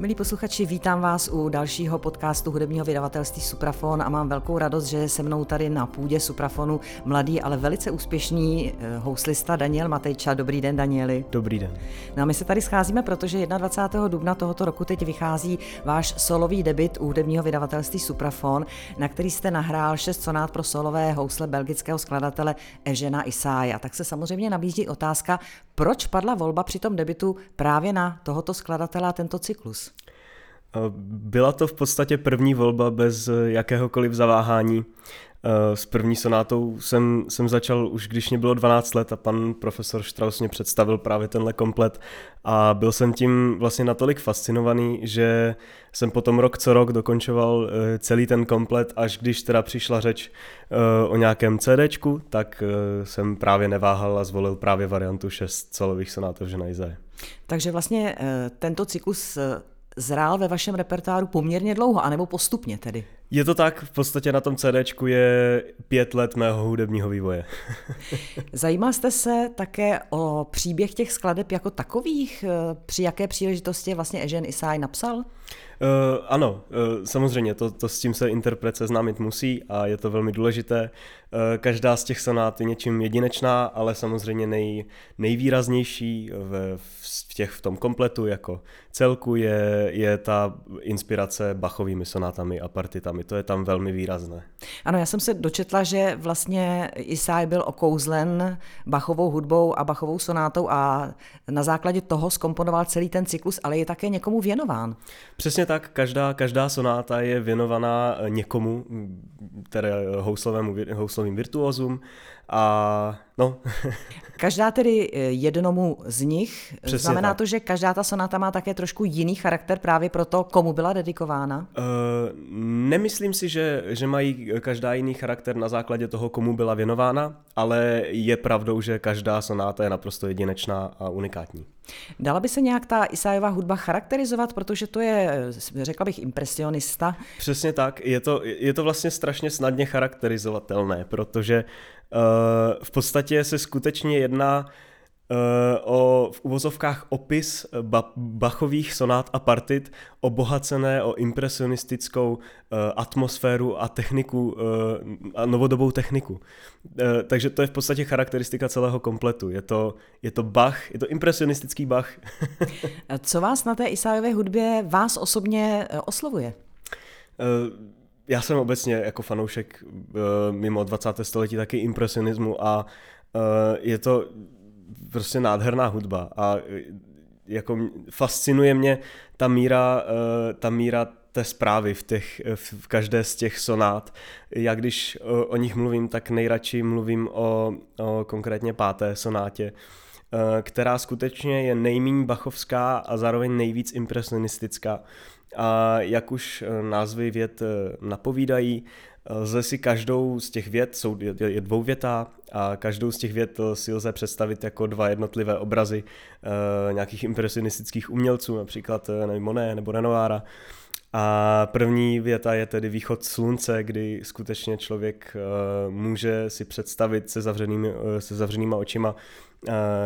Milí posluchači, vítám vás u dalšího podcastu hudebního vydavatelství Suprafon a mám velkou radost, že se mnou tady na půdě Suprafonu mladý, ale velice úspěšný eh, houslista Daniel Matejča. Dobrý den, Danieli. Dobrý den. No a my se tady scházíme, protože 21. dubna tohoto roku teď vychází váš solový debit u hudebního vydavatelství Suprafon, na který jste nahrál šest sonát pro solové housle belgického skladatele Ežena Isája. Tak se samozřejmě nabízí otázka, proč padla volba při tom debitu právě na tohoto skladatele a tento cyklus? Byla to v podstatě první volba bez jakéhokoliv zaváhání. S první sonátou jsem, jsem začal už když mě bylo 12 let a pan profesor Strauss mě představil právě tenhle komplet a byl jsem tím vlastně natolik fascinovaný, že jsem potom rok co rok dokončoval eh, celý ten komplet, až když teda přišla řeč eh, o nějakém CDčku, tak eh, jsem právě neváhal a zvolil právě variantu 6 solových sonátů v Ženajze. Takže vlastně tento cyklus zrál ve vašem repertoáru poměrně dlouho, anebo postupně tedy? Je to tak, v podstatě na tom CDčku je pět let mého hudebního vývoje. Zajímal jste se také o příběh těch skladeb jako takových? Při jaké příležitosti vlastně Ežen Isai napsal? Uh, ano, uh, samozřejmě, to, to s tím se interpret seznámit musí a je to velmi důležité. Uh, každá z těch sonát je něčím jedinečná, ale samozřejmě nej, nejvýraznější v, v, těch, v tom kompletu jako celku je, je ta inspirace Bachovými sonátami a partitami mi to je tam velmi výrazné. Ano, já jsem se dočetla, že vlastně Isai byl okouzlen Bachovou hudbou a Bachovou sonátou a na základě toho skomponoval celý ten cyklus, ale je také někomu věnován. Přesně tak, každá, každá sonáta je věnovaná někomu, tedy houslovému, houslovým virtuózům a no. každá tedy eh, jednomu z nich, Přesně znamená tak. to, že každá ta sonata má také trošku jiný charakter právě proto, komu byla dedikována? Uh, nemyslím si, že, že mají každá jiný charakter na základě toho, komu byla věnována, ale je pravdou, že každá sonáta je naprosto jedinečná a unikátní. Dala by se nějak ta Isajova hudba charakterizovat, protože to je, řekla bych, impresionista? Přesně tak, je to, je to vlastně strašně snadně charakterizovatelné, protože uh, v podstatě se skutečně jedná Eh, o v uvozovkách opis ba- Bachových sonát a partit obohacené o impresionistickou uh, atmosféru a techniku, uh, a novodobou techniku. Uh, takže to je v podstatě charakteristika celého kompletu. Je to, je to Bach, je to impresionistický Bach. Co vás na té Isájové hudbě vás osobně oslovuje? Já jsem obecně jako fanoušek uh, mimo 20. století taky impresionismu a uh, je to prostě nádherná hudba a e, jako fascinuje mě ta míra, ta míra té zprávy v, těch, v každé z těch sonát. Já když o, nich mluvím, tak nejradši mluvím o, o konkrétně páté sonátě, která skutečně je nejméně bachovská a zároveň nejvíc impresionistická. A jak už názvy věd napovídají, Lze si každou z těch věd, jsou, je, dvouvětá a každou z těch věd si lze představit jako dva jednotlivé obrazy nějakých impresionistických umělců, například nevím, Monet nebo Renoira. A první věta je tedy východ slunce, kdy skutečně člověk může si představit se zavřenými, se zavřenýma očima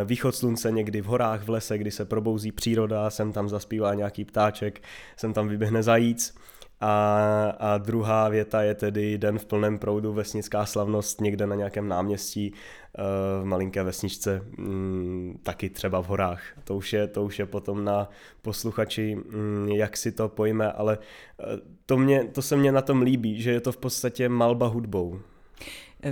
východ slunce někdy v horách, v lese, kdy se probouzí příroda, sem tam zaspívá nějaký ptáček, sem tam vyběhne zajíc a, a druhá věta je tedy den v plném proudu, vesnická slavnost někde na nějakém náměstí eh, v malinké vesničce, mm, taky třeba v horách. To už je, to už je potom na posluchači, mm, jak si to pojme, ale eh, to, mě, to se mně na tom líbí, že je to v podstatě malba hudbou.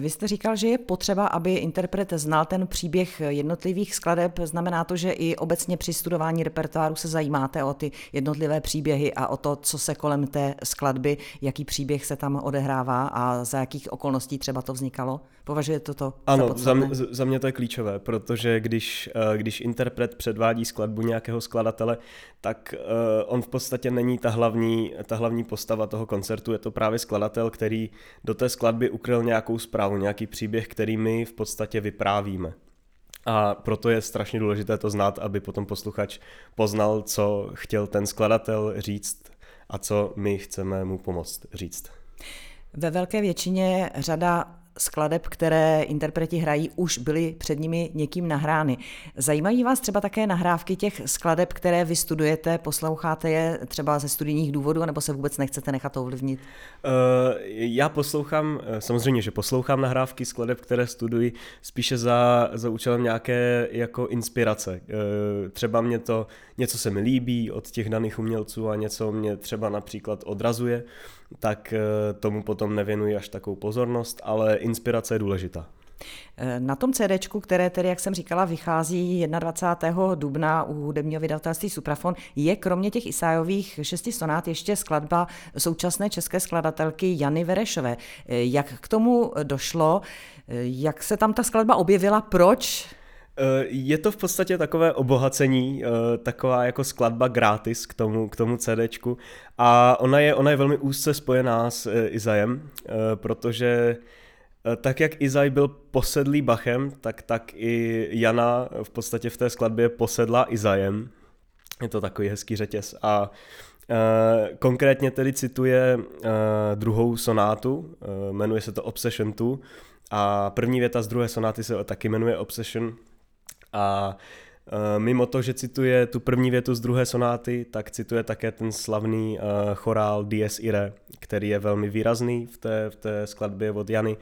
Vy jste říkal, že je potřeba, aby interpret znal ten příběh jednotlivých skladeb. Znamená to, že i obecně při studování repertoáru se zajímáte o ty jednotlivé příběhy a o to, co se kolem té skladby, jaký příběh se tam odehrává a za jakých okolností třeba to vznikalo? Považujete to ano, za Ano, za mě to je klíčové, protože když, eh, když interpret předvádí skladbu nějakého skladatele, tak uh, on v podstatě není ta hlavní, ta hlavní postava toho koncertu, je to právě skladatel, který do té skladby ukryl nějakou zprávu vyprávu, nějaký příběh, který my v podstatě vyprávíme. A proto je strašně důležité to znát, aby potom posluchač poznal, co chtěl ten skladatel říct a co my chceme mu pomoct říct. Ve velké většině řada skladeb, které interpreti hrají, už byly před nimi někým nahrány. Zajímají vás třeba také nahrávky těch skladeb, které vy studujete, posloucháte je třeba ze studijních důvodů, nebo se vůbec nechcete nechat ovlivnit? Uh, já poslouchám, eh, samozřejmě, že poslouchám nahrávky skladeb, které studuji spíše za, za účelem nějaké jako inspirace. Uh, třeba mě to, něco se mi líbí od těch daných umělců a něco mě třeba například odrazuje tak eh, tomu potom nevěnuji až takovou pozornost, ale inspirace je důležitá. Eh, na tom CD, které tedy, jak jsem říkala, vychází 21. dubna u hudebního vydavatelství Suprafon, je kromě těch Isájových šesti sonát ještě skladba současné české skladatelky Jany Verešové. Eh, jak k tomu došlo? Jak se tam ta skladba objevila? Proč? Eh, je to v podstatě takové obohacení, eh, taková jako skladba gratis k tomu, k tomu CDčku. A ona je, ona je velmi úzce spojená s eh, Izajem, protože tak jak Izaj byl posedlý Bachem, tak tak i Jana v podstatě v té skladbě posedla Izajem. Je to takový hezký řetěz. A konkrétně tedy cituje uh, druhou sonátu, jmenuje se to Obsession 2 a první věta z druhé sonáty se taky jmenuje Obsession a e, mimo to, že cituje tu první větu z druhé sonáty, tak cituje také ten slavný e, chorál Dies Irae, který je velmi výrazný v té, v té skladbě od Jany.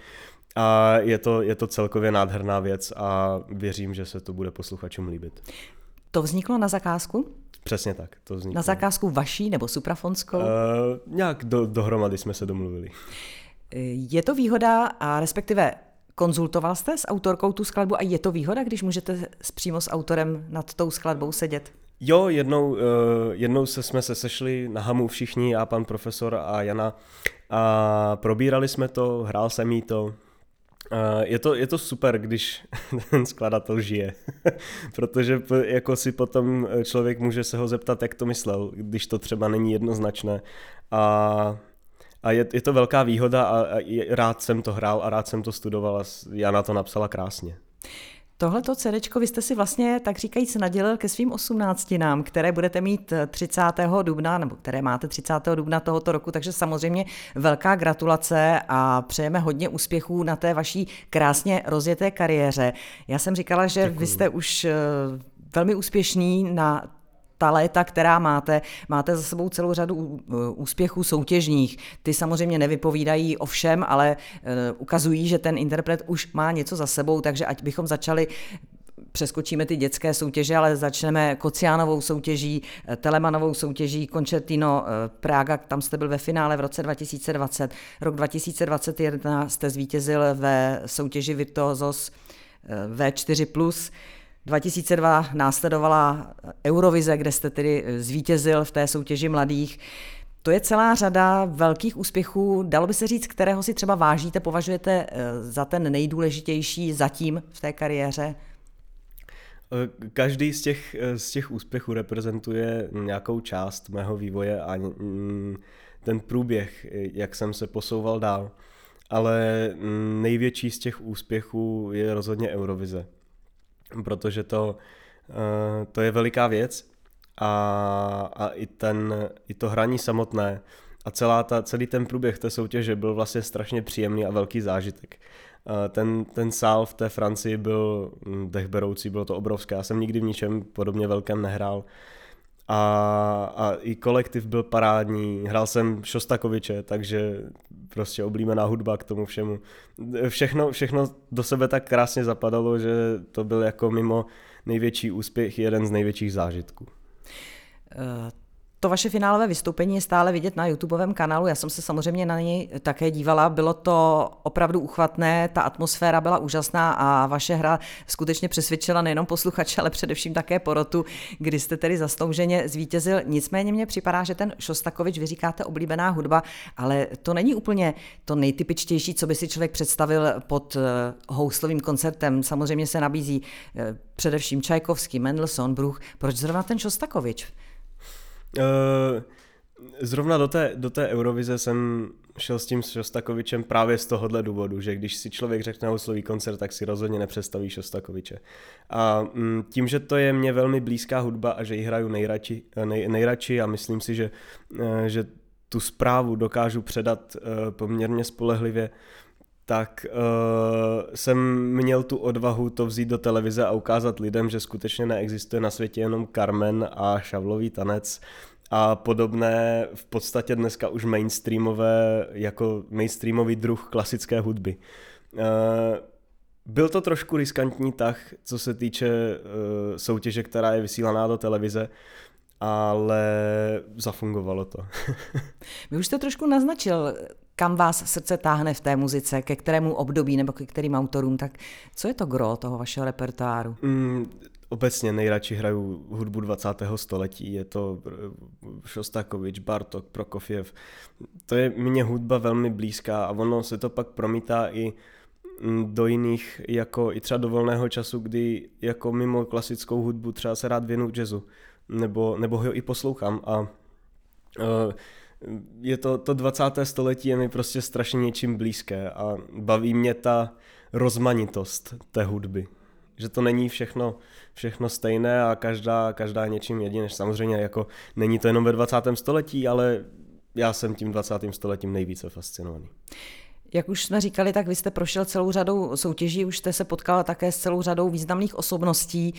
A je to, je to celkově nádherná věc a věřím, že se to bude posluchačům líbit. To vzniklo na zakázku? Přesně tak, to vzniklo. Na zakázku vaší nebo suprafonskou? Uh, nějak do, dohromady jsme se domluvili. Je to výhoda a respektive Konzultoval jste s autorkou tu skladbu a je to výhoda, když můžete přímo s autorem nad tou skladbou sedět? Jo, jednou, uh, jednou se jsme se sešli na Hamu všichni, já, pan profesor a Jana a probírali jsme to, hrál jsem jí to. Uh, je, to, je to super, když ten skladatel žije, protože jako si potom člověk může se ho zeptat, jak to myslel, když to třeba není jednoznačné. A a je, je to velká výhoda a, a rád jsem to hrál a rád jsem to studoval a Jana to napsala krásně. Tohleto CD vy jste si vlastně, tak říkajíc, nadělil ke svým osmnáctinám, které budete mít 30. dubna, nebo které máte 30. dubna tohoto roku, takže samozřejmě velká gratulace a přejeme hodně úspěchů na té vaší krásně rozjeté kariéře. Já jsem říkala, že Děkuji. vy jste už eh, velmi úspěšný na ta léta, která máte, máte za sebou celou řadu úspěchů soutěžních. Ty samozřejmě nevypovídají o všem, ale uh, ukazují, že ten interpret už má něco za sebou, takže ať bychom začali přeskočíme ty dětské soutěže, ale začneme Kociánovou soutěží, uh, Telemanovou soutěží, Končetino Praga, tam jste byl ve finále v roce 2020. Rok 2021 jste zvítězil ve soutěži Virtuosos V4+. 2002 následovala Eurovize, kde jste tedy eh, zvítězil v té soutěži mladých. To je celá řada velkých úspěchů, dalo by se říct, kterého si třeba vážíte, považujete eh, za ten nejdůležitější zatím v té kariéře? Eh, každý z těch, z těch úspěchů reprezentuje nějakou část mého vývoje a ten průběh, jak jsem se posouval dál. Ale největší z těch úspěchů je rozhodně Eurovize protože to, uh, to je veliká věc a, a i, ten, i to hraní samotné a celá ta, celý ten průběh té soutěže byl vlastně strašně příjemný a velký zážitek. Uh, ten, ten sál v té Francii byl hm, dechberoucí, bylo to obrovské. Já jsem nikdy v ničem podobně velkém nehrál. A, a i kolektiv byl parádní, hrál jsem Šostakoviče, takže prostě oblíbená hudba k tomu všemu. Všechno, všechno do sebe tak krásně zapadalo, že to byl jako mimo největší úspěch, jeden z největších zážitků. To vaše finálové vystoupení je stále vidět na YouTubeovém kanálu. Já jsem se samozřejmě na něj také dívala. Bylo to opravdu uchvatné, ta atmosféra byla úžasná a vaše hra skutečně přesvědčila nejenom posluchače, ale především také porotu, kdy jste tedy zastouženě zvítězil. Nicméně mně připadá, že ten Šostakovič, vy říkáte oblíbená hudba, ale to není úplně to nejtypičtější, co by si člověk představil pod eh, houslovým koncertem. Samozřejmě se nabízí eh, především Čajkovský, Mendelssohn, Bruch. Proč zrovna ten Šostakovič? Uh, zrovna do té, do té Eurovize jsem šel s tím Šostakovičem právě z tohohle důvodu, že když si člověk řekne houslový koncert, tak si rozhodně nepředstaví Šostakoviče. A mm, tím, že to je mně velmi blízká hudba a že ji hraju nejradši, nej, nejradši a myslím si, že, eh, že tu zprávu dokážu předat eh, poměrně spolehlivě, tak uh, jsem měl tu odvahu to vzít do televize a ukázat lidem, že skutečně neexistuje na světě jenom Carmen a šavlový tanec a podobné v podstatě dneska už mainstreamové, jako mainstreamový druh klasické hudby. Uh, byl to trošku riskantní tah, co se týče uh, soutěže, která je vysílaná do televize, ale zafungovalo to. Vy už jste trošku naznačil, kam vás srdce táhne v té muzice, ke kterému období nebo ke kterým autorům, tak co je to gro toho vašeho repertoáru? Mm, obecně nejradši hraju hudbu 20. století, je to eh, Šostakovič, Bartok, Prokofiev. To je mně hudba velmi blízká a ono se to pak promítá i mm, do jiných, jako i třeba do volného času, kdy jako mimo klasickou hudbu třeba se rád věnu jazzu, nebo, nebo ho i poslouchám a uh, je to, to 20. století je mi prostě strašně něčím blízké a baví mě ta rozmanitost té hudby. Že to není všechno, všechno stejné a každá, každá něčím jedinečná. Samozřejmě jako není to jenom ve 20. století, ale já jsem tím 20. stoletím nejvíce fascinovaný. Jak už jsme říkali, tak vy jste prošel celou řadou soutěží, už jste se potkal také s celou řadou významných osobností.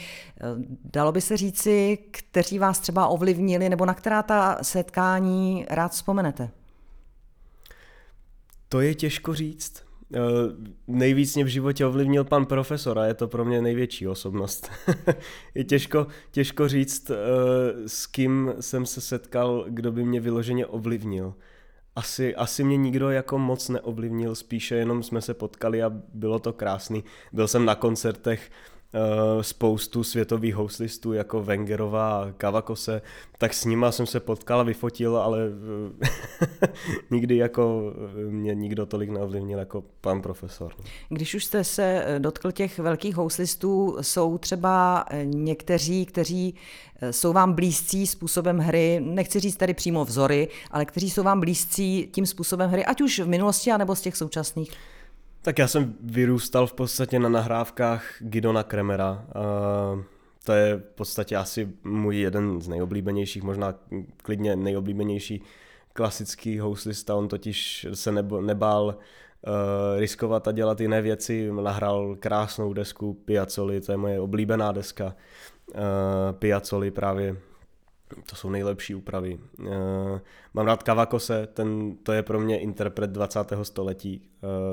Dalo by se říci, kteří vás třeba ovlivnili, nebo na která ta setkání rád vzpomenete? To je těžko říct. Eh, nejvíc mě v životě ovlivnil pan profesor a je to pro mě největší osobnost. je těžko, těžko říct, eh, s kým jsem se setkal, kdo by mě vyloženě ovlivnil asi, asi mě nikdo jako moc neovlivnil, spíše jenom jsme se potkali a bylo to krásný. Byl jsem na koncertech uh, spoustu světových houslistů jako Wengerová a Kavakose, tak s nima jsem se potkal a vyfotil, ale uh, nikdy jako mě nikdo tolik neovlivnil jako pan profesor. Když už jste se dotkl těch velkých houslistů, jsou třeba někteří, kteří jsou vám blízcí způsobem hry, nechci říct tady přímo vzory, ale kteří jsou vám blízcí tím způsobem hry, ať už v minulosti, anebo z těch současných? Tak já jsem vyrůstal v podstatě na nahrávkách Gidona Kremera. To je v podstatě asi můj jeden z nejoblíbenějších, možná klidně nejoblíbenější klasický houslista. On totiž se nebo, nebál uh, riskovat a dělat jiné věci. Nahrál krásnou desku Piazzoli, to je moje oblíbená deska. Uh, Piazzoli právě to jsou nejlepší úpravy. Uh, mám rád Kavakose, ten, to je pro mě interpret 20. století.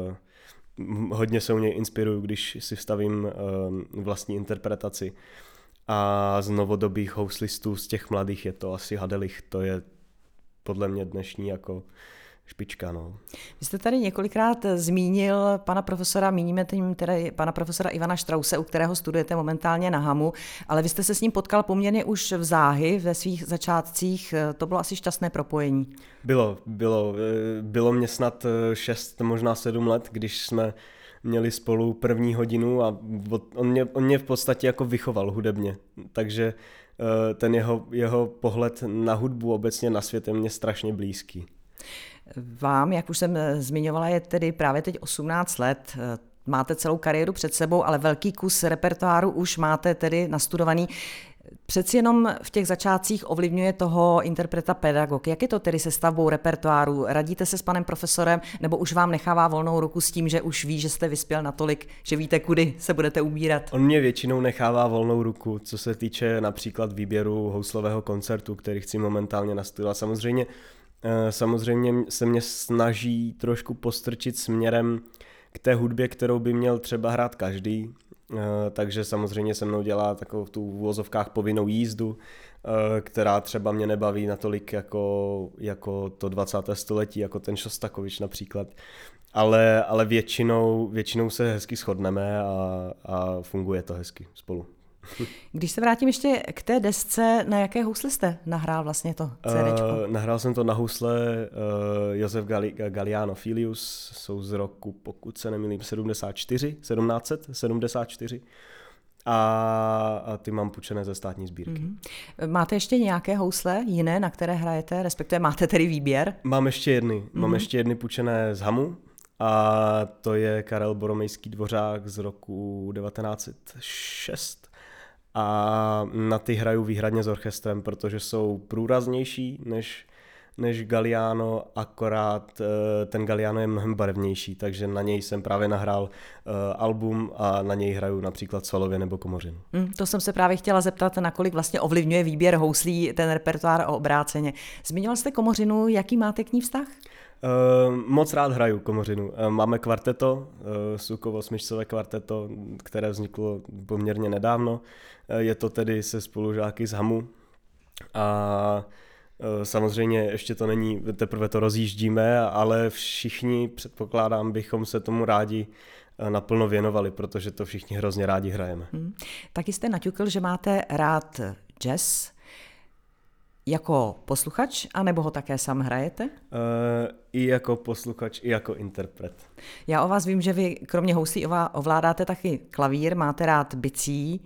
Uh, hodně se u něj inspiruju, když si vstavím vlastní interpretaci. A z novodobých houslistů, z těch mladých je to asi Hadelich, to je podle mě dnešní jako špička. No. Vy jste tady několikrát zmínil pana profesora, míníme tím tedy pana profesora Ivana Štrause, u kterého studujete momentálně na HAMu, ale vy jste se s ním potkal poměrně už v záhy ve svých začátcích. To bylo asi šťastné propojení. Bylo, bylo. Eh, bylo mě snad 6, možná 7 let, když jsme měli spolu první hodinu a on mě, on mě v podstatě jako vychoval hudebně, takže eh, ten jeho, jeho pohled na hudbu obecně na svět je mě strašně blízký. Vám, jak už jsem eh, zmiňovala, je tedy právě teď 18 let. Eh, máte celou kariéru před sebou, ale velký kus repertoáru už máte tedy nastudovaný. Přeci jenom v těch začátcích ovlivňuje toho interpreta pedagog. Jak je to tedy se stavbou repertoáru? Radíte se s panem profesorem, nebo už vám nechává volnou ruku s tím, že už ví, že jste vyspěl natolik, že víte, kudy se budete ubírat? On mě většinou nechává volnou ruku, co se týče například výběru houslového koncertu, který chci momentálně nastudovat. Samozřejmě samozřejmě se mě snaží trošku postrčit směrem k té hudbě, kterou by měl třeba hrát každý, eh, takže samozřejmě se mnou dělá takovou tu v úvozovkách povinnou jízdu, eh, která třeba mě nebaví natolik jako, jako to 20. století, jako ten Šostakovič například. Ale, ale většinou, většinou se hezky shodneme a, a funguje to hezky spolu. Když se vrátím ještě k té desce, na jaké housle jste nahrál vlastně to CD? Uh, nahrál jsem to na housle uh, Josef Gali, Galiano Filius, jsou z roku, pokud se nemýlím, 74, 1774. a, a ty mám půjčené ze státní sbírky. Mm-hmm. Máte ještě nějaké housle jiné, na které hrajete, respektive máte tedy výběr? Mám ještě jedny, mm-hmm. mám ještě jedny půjčené z Hamu a to je Karel Boromejský dvořák z roku 1906 a na ty hraju výhradně s orchestrem, protože jsou průraznější než než Galliano, akorát eh, ten Galliano je mnohem barevnější, takže na něj jsem právě nahrál eh, album a na něj hraju například solově nebo komořinu. Hmm, to jsem se právě chtěla zeptat, nakolik vlastně ovlivňuje výběr houslí ten repertoár obráceně. Zmiňoval jste komořinu, jaký máte k ní vztah? Uh, moc rád hraju komořinu. Uh, máme kvarteto, uh, Sukovo smyčcové kvarteto, které vzniklo poměrně nedávno. Je to tedy se spolužáky z Hamu. A samozřejmě ještě to není, teprve to rozjíždíme, ale všichni, předpokládám, bychom se tomu rádi naplno věnovali, protože to všichni hrozně rádi hrajeme. Hmm. Taky jste naťukl, že máte rád jazz jako posluchač, anebo ho také sám hrajete? Uh, I jako posluchač, i jako interpret. Já o vás vím, že vy kromě houslí ovládáte taky klavír, máte rád bicí,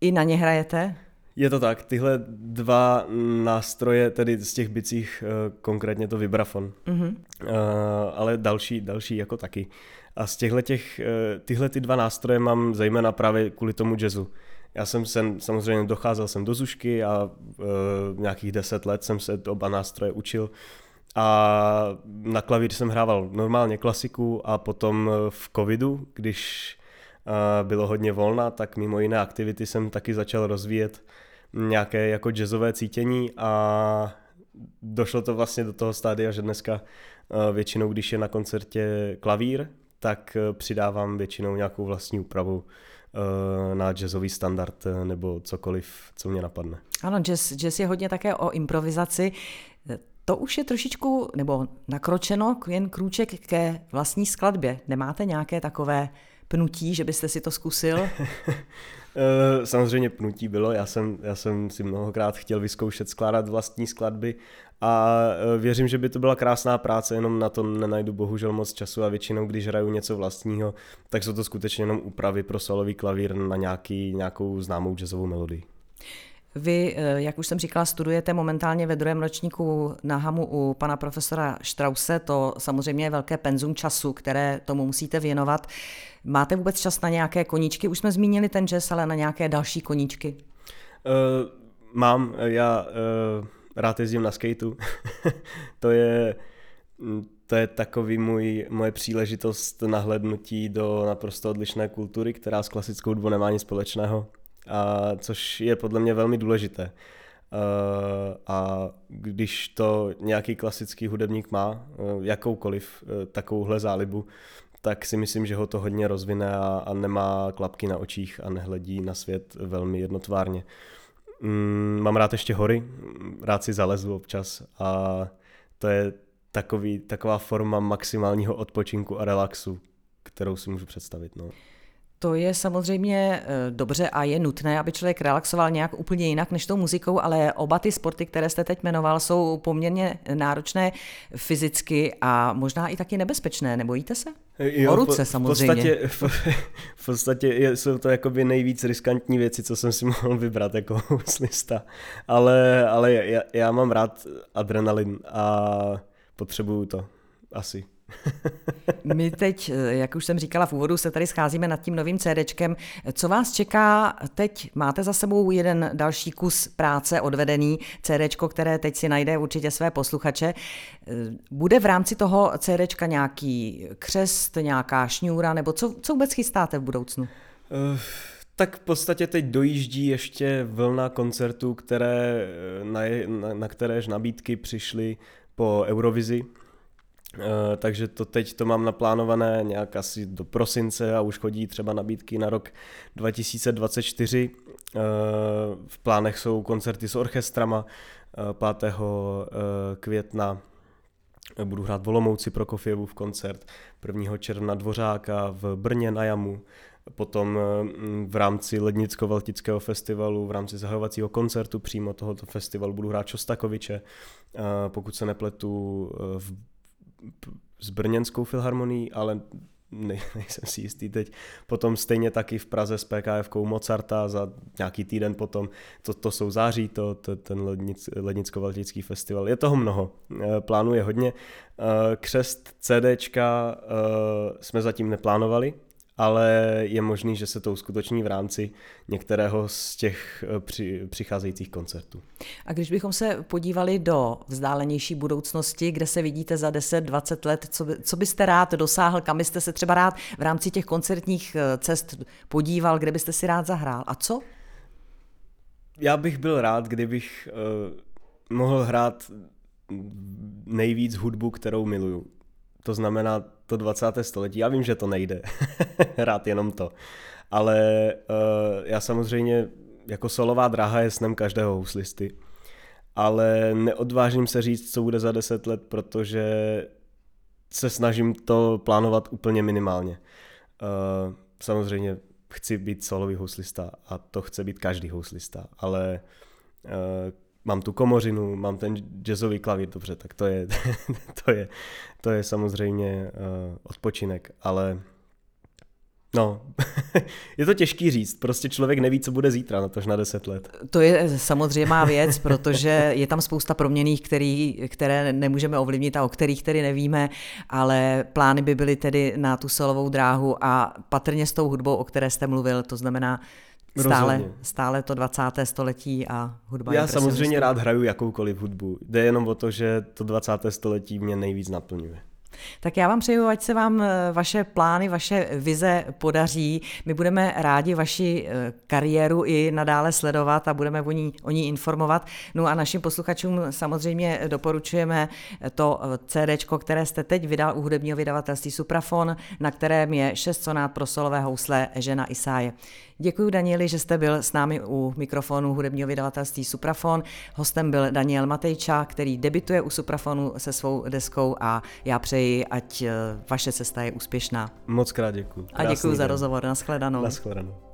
i na ně hrajete? Je to tak, tyhle dva nástroje, tedy z těch bicích, uh, konkrétně to vibrafon, uh-huh. uh, ale další, další jako taky. A z těchto těch, tyhle ty dva nástroje mám zejména právě kvůli tomu jazzu. Já jsem sem, samozřejmě docházel jsem do Zušky a e, nějakých deset let jsem se oba nástroje učil. A na klavír jsem hrával normálně klasiku a potom v covidu, když e, bylo hodně volna, tak mimo jiné aktivity jsem taky začal rozvíjet nějaké jako jazzové cítění a došlo to vlastně do toho stádia, že dneska e, většinou, když je na koncertě klavír, tak e, přidávám většinou nějakou vlastní úpravu na jazzový standard eh, nebo cokoliv, co mě napadne. Ano, jazz, jazz je hodně také o improvizaci. To už je trošičku, nebo nakročeno jen krůček ke vlastní skladbě. Nemáte nějaké takové pnutí, že byste si to zkusil? Eh, samozřejmě pnutí bylo, já jsem, já jsem si mnohokrát chtěl vyzkoušet skládat vlastní skladby a eh, věřím, že by to byla krásná práce, jenom na to nenajdu bohužel moc času a většinou, když hraju něco vlastního, tak jsou to skutečně jenom úpravy pro solový klavír na nějaký, nějakou známou jazzovou melodii. Vy, eh, jak už jsem říkala, studujete momentálně ve druhém ročníku na HAMu u pana profesora Strause. To samozřejmě je velké penzum času, které tomu musíte věnovat. Máte vůbec čas na nějaké koníčky? Už jsme zmínili ten jazz, ale na nějaké další koníčky? Uh, mám. Já uh, rád jezdím na skateu. to je mm, to je takový můj, moje příležitost nahlednutí do naprosto odlišné kultury, která s klasickou hudbou nemá nic společného a což je podle mě velmi důležité. A když to nějaký klasický hudebník má, uh, jakoukoliv uh, takovouhle zálibu, tak si myslím, že ho to hodně rozvine a, a nemá klapky na očích a nehledí na svět velmi jednotvárně. Mm, mám rád ještě hory, rád si zalezu občas a to je takový, taková forma maximálního odpočinku a relaxu, kterou si můžu představit. No. To je samozřejmě eh, dobře a je nutné, aby člověk relaxoval nějak úplně jinak než tou muzikou, ale oba ty sporty, které jste teď jmenoval, jsou poměrně náročné fyzicky a možná i taky nebezpečné. Nebojíte se? Jo, o ruce samozřejmě. V podstatě, v podstatě jsou to jakoby nejvíc riskantní věci, co jsem si mohl vybrat jako houslista. Ale, ale já, já mám rád adrenalin a potřebuju to asi. My teď, jak už jsem říkala v úvodu, se tady scházíme nad tím novým CDčkem. Co vás čeká teď? Máte za sebou jeden další kus práce odvedený CDčko, které teď si najde určitě své posluchače. Bude v rámci toho CDčka nějaký křest, nějaká šňůra, nebo co, co vůbec chystáte v budoucnu? Uh... Tak v podstatě teď dojíždí ještě vlna koncertů, které, na, na, na kteréž nabídky přišly po Eurovizi, Eh, takže to teď to mám naplánované nějak asi do prosince a už chodí třeba nabídky na rok 2024. Uh, eh, v plánech jsou koncerty s orchestrama. 5. Eh, května budu hrát Volomouci v koncert, 1. června Dvořáka v Brně na Jamu, potom v rámci Lednicko-Valtického festivalu, v rámci zahajovacího koncertu přímo tohoto festivalu budu hrát Čostakoviče, pokud se nepletu v s brněnskou filharmonií, ale ne, nejsem si jistý teď. Potom stejně taky v Praze s PKF Mozarta za nějaký týden potom, to, to jsou září, to, to ten lednic, lednicko-valtický festival. Je toho mnoho, eh, plánuje hodně. Eh, křest CDčka jsme zatím neplánovali, ale je možný, že se to uskuteční v rámci některého z těch eh, při, přicházejících koncertů. A když bychom se podívali do vzdálenější budoucnosti, kde se vidíte za 10-20 let, co, by, co byste rád dosáhl, kam byste se třeba rád v rámci těch koncertních eh, cest podíval, kde byste si rád zahrál a co? Já bych byl rád, kdybych uh, mohl hrát nejvíc hudbu, kterou miluju. To znamená to 20. století. Já vím, že to nejde hrát jenom to. Ale uh, já samozřejmě jako solová dráha je snem každého houslisty. Ale neodvážím se říct, co bude za 10 let, protože se snažím to plánovat úplně minimálně. Uh, samozřejmě chci být solový houslista a to chce být každý houslista, ale uh, mám tu komořinu, mám ten jazzový klavír, dobře, tak to je, to je, to je samozřejmě uh, odpočinek, ale No, je to těžký říct, prostě člověk neví, co bude zítra, na tož na deset let. To je samozřejmá věc, protože je tam spousta proměných, který, které nemůžeme ovlivnit a o kterých tedy nevíme, ale plány by byly tedy na tu solovou dráhu a patrně s tou hudbou, o které jste mluvil, to znamená Stále, stále to 20. století a hudba. Já samozřejmě rád hraju jakoukoliv hudbu. Jde jenom o to, že to 20. století mě nejvíc naplňuje. Tak já vám přeju, ať se vám eh, vaše plány, vaše vize podaří. My budeme rádi vaši eh, kariéru i nadále sledovat a budeme o ní, o ní informovat. No a našim posluchačům samozřejmě doporučujeme to eh, CD, které jste teď vydal u hudebního vydavatelství Suprafon, na kterém je šest sonát pro solové housle Žena Isáje. Děkuji Danieli, že jste byl s námi u mikrofonu hudebního vydavatelství Suprafon. Hostem byl Daniel Matejča, který debituje u Suprafonu se svou deskou a já přeji, ať eh, vaše cesta je úspěšná. Moc krát děkuji. A děkuji za rozhovor. Naschledanou. Naschledanou.